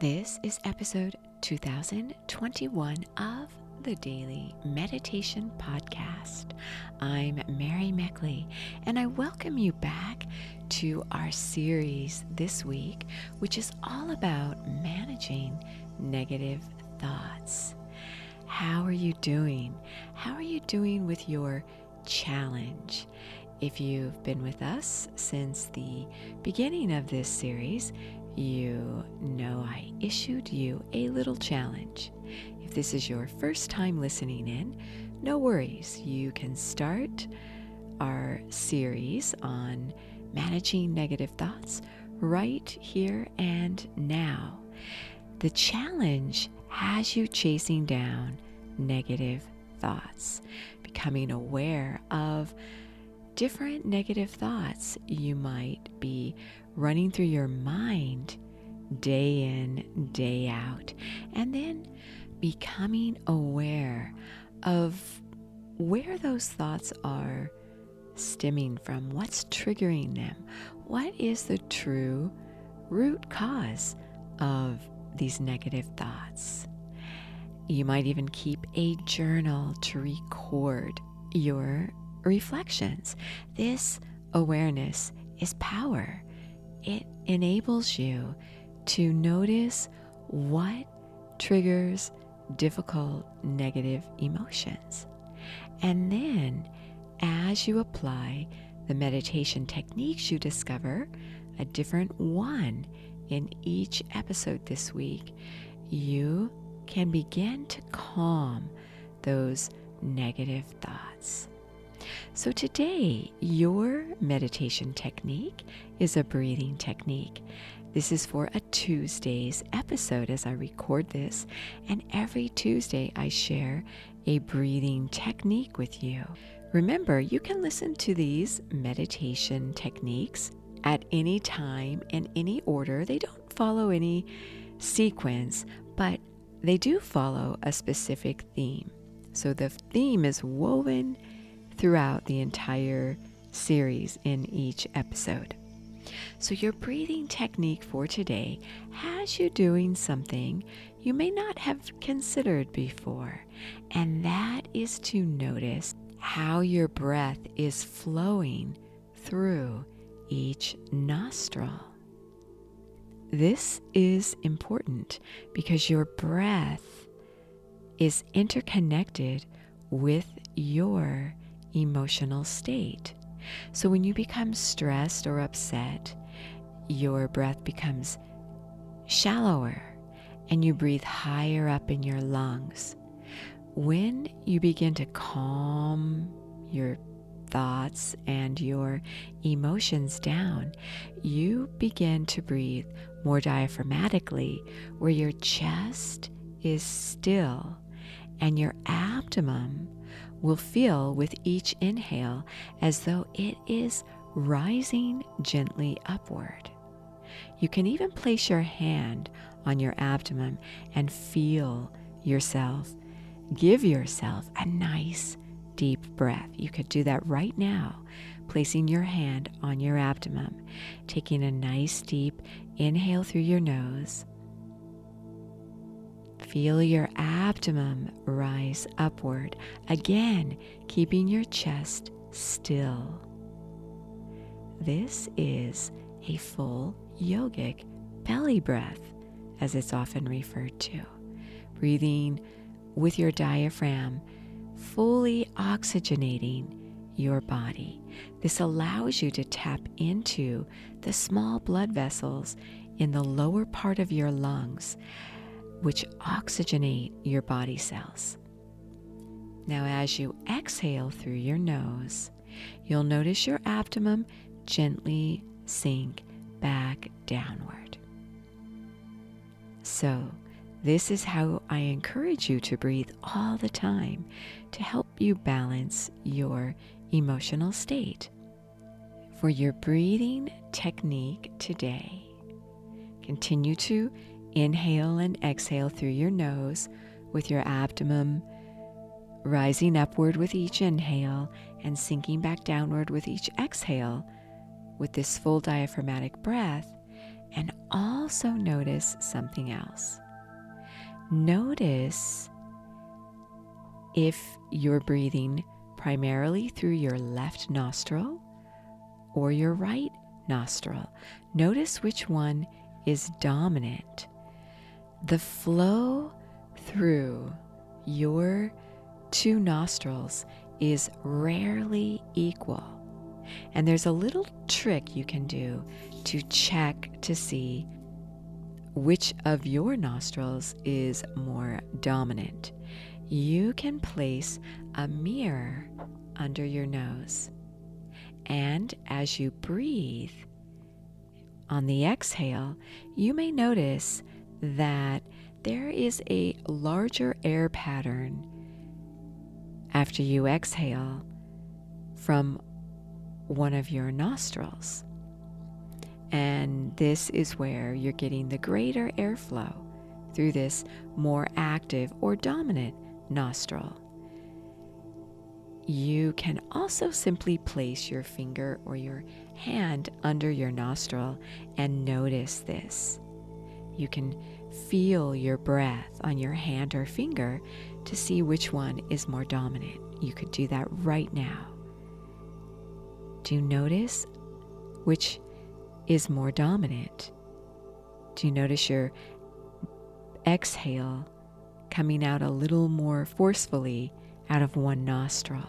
This is episode 2021 of the Daily Meditation Podcast. I'm Mary Meckley, and I welcome you back to our series this week, which is all about managing negative thoughts. How are you doing? How are you doing with your challenge? If you've been with us since the beginning of this series, you know I issued you a little challenge. If this is your first time listening in, no worries. You can start our series on managing negative thoughts right here and now. The challenge has you chasing down negative thoughts, becoming aware of different negative thoughts you might be running through your mind day in, day out, and then becoming aware of where those thoughts are stemming from, what's triggering them, what is the true root cause of these negative thoughts. You might even keep a journal to record your reflections. This awareness is power. It enables you to notice what triggers difficult negative emotions. And then, as you apply the meditation techniques you discover, a different one in each episode this week, you can begin to calm those negative thoughts. So, today, your meditation technique is a breathing technique. This is for a Tuesday's episode as I record this, and every Tuesday I share a breathing technique with you. Remember, you can listen to these meditation techniques at any time in any order. They don't follow any sequence, but they do follow a specific theme. So the theme is woven throughout the entire series in each episode. So, your breathing technique for today has you doing something you may not have considered before, and that is to notice how your breath is flowing through each nostril. This is important because your breath is interconnected with your emotional state. So when you become stressed or upset, your breath becomes shallower and you breathe higher up in your lungs. When you begin to calm your thoughts and your emotions down, you begin to breathe more diaphragmatically, where your chest is still and your abdomen will feel with each inhale as though it is rising gently upward. You can even place your hand on your abdomen and feel yourself. Give yourself a nice deep breath. You could do that right now, placing your hand on your abdomen, taking a nice deep inhale through your nose Feel your abdomen rise upward, again, keeping your chest still. This is a full yogic belly breath, as it's often referred to. Breathing with your diaphragm, fully oxygenating your body. This allows you to tap into the small blood vessels in the lower part of your lungs which oxygenate your body cells. Now, as you exhale through your nose, you'll notice your abdomen gently sink back downward. So, this is how I encourage you to breathe all the time to help you balance your emotional state. For your breathing technique today, continue to Inhale and exhale through your nose with your abdomen rising upward with each inhale and sinking back downward with each exhale with this full diaphragmatic breath. And also notice something else. Notice if you're breathing primarily through your left nostril or your right nostril. Notice which one is dominant. The flow through your two nostrils is rarely equal. And there's a little trick you can do to check to see which of your nostrils is more dominant. You can place a mirror under your nose. And as you breathe on the exhale, you may notice that there is a larger air pattern after you exhale from one of your nostrils. And this is where you're getting the greater airflow through this more active or dominant nostril. You can also simply place your finger or your hand under your nostril and notice this. You can feel your breath on your hand or finger to see which one is more dominant. You could do that right now. Do you notice which is more dominant? Do you notice your exhale coming out a little more forcefully out of one nostril?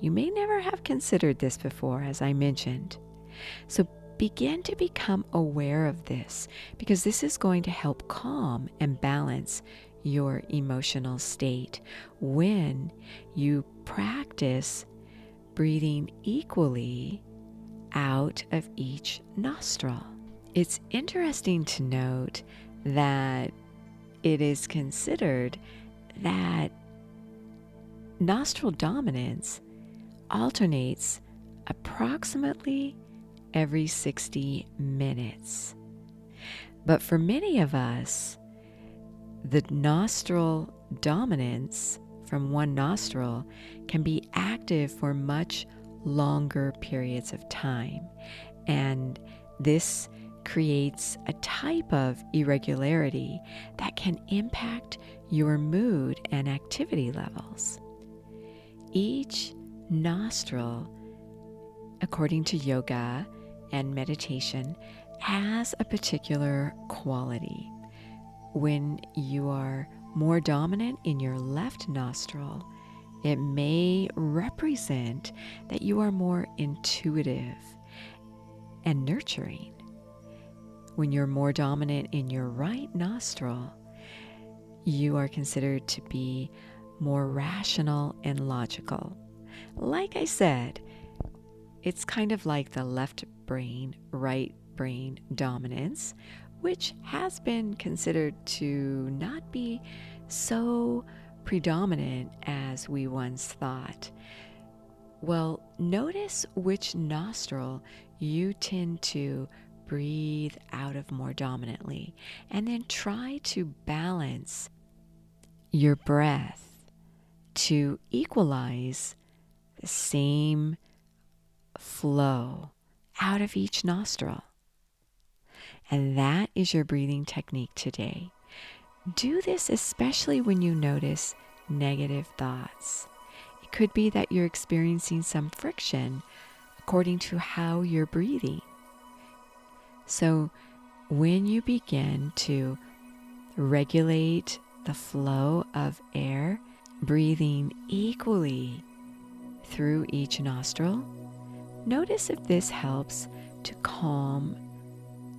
You may never have considered this before, as I mentioned. So begin to become aware of this because this is going to help calm and balance your emotional state when you practice breathing equally out of each nostril. It's interesting to note that it is considered that nostril dominance alternates approximately every 60 minutes. But for many of us, the nostril dominance from one nostril can be active for much longer periods of time. And this creates a type of irregularity that can impact your mood and activity levels. Each nostril, according to yoga and meditation, has a particular quality. When you are more dominant in your left nostril, it may represent that you are more intuitive and nurturing. When you're more dominant in your right nostril, you are considered to be more rational and logical. Like I said, it's kind of like the left brain, right brain dominance, which has been considered to not be so predominant as we once thought. Well, notice which nostril you tend to breathe out of more dominantly, and then try to balance your breath to equalize the same flow out of each nostril. And that is your breathing technique today. Do this especially when you notice negative thoughts. It could be that you're experiencing some friction according to how you're breathing. So, when you begin to regulate the flow of air, breathing equally through each nostril, notice if this helps to calm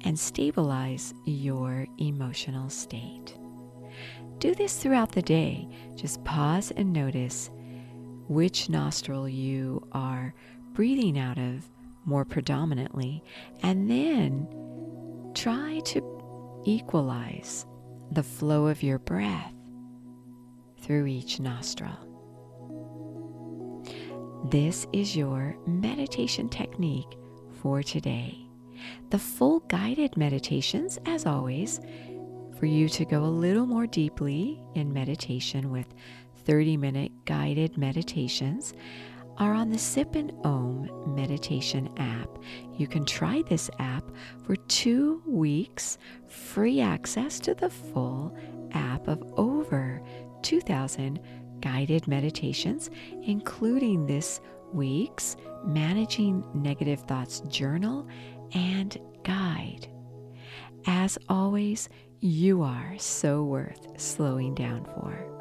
and stabilize your emotional state. Do this throughout the day. Just pause and notice which nostril you are breathing out of more predominantly, and then try to equalize the flow of your breath through each nostril. This is your meditation technique for today. The full guided meditations, as always, for you to go a little more deeply in meditation with 30 minute guided meditations are on the Sip and Om meditation app. You can try this app for two weeks, free access to the full app of over 2,000 guided meditations, including this week's Managing Negative Thoughts journal and guide. As always, you are so worth slowing down for.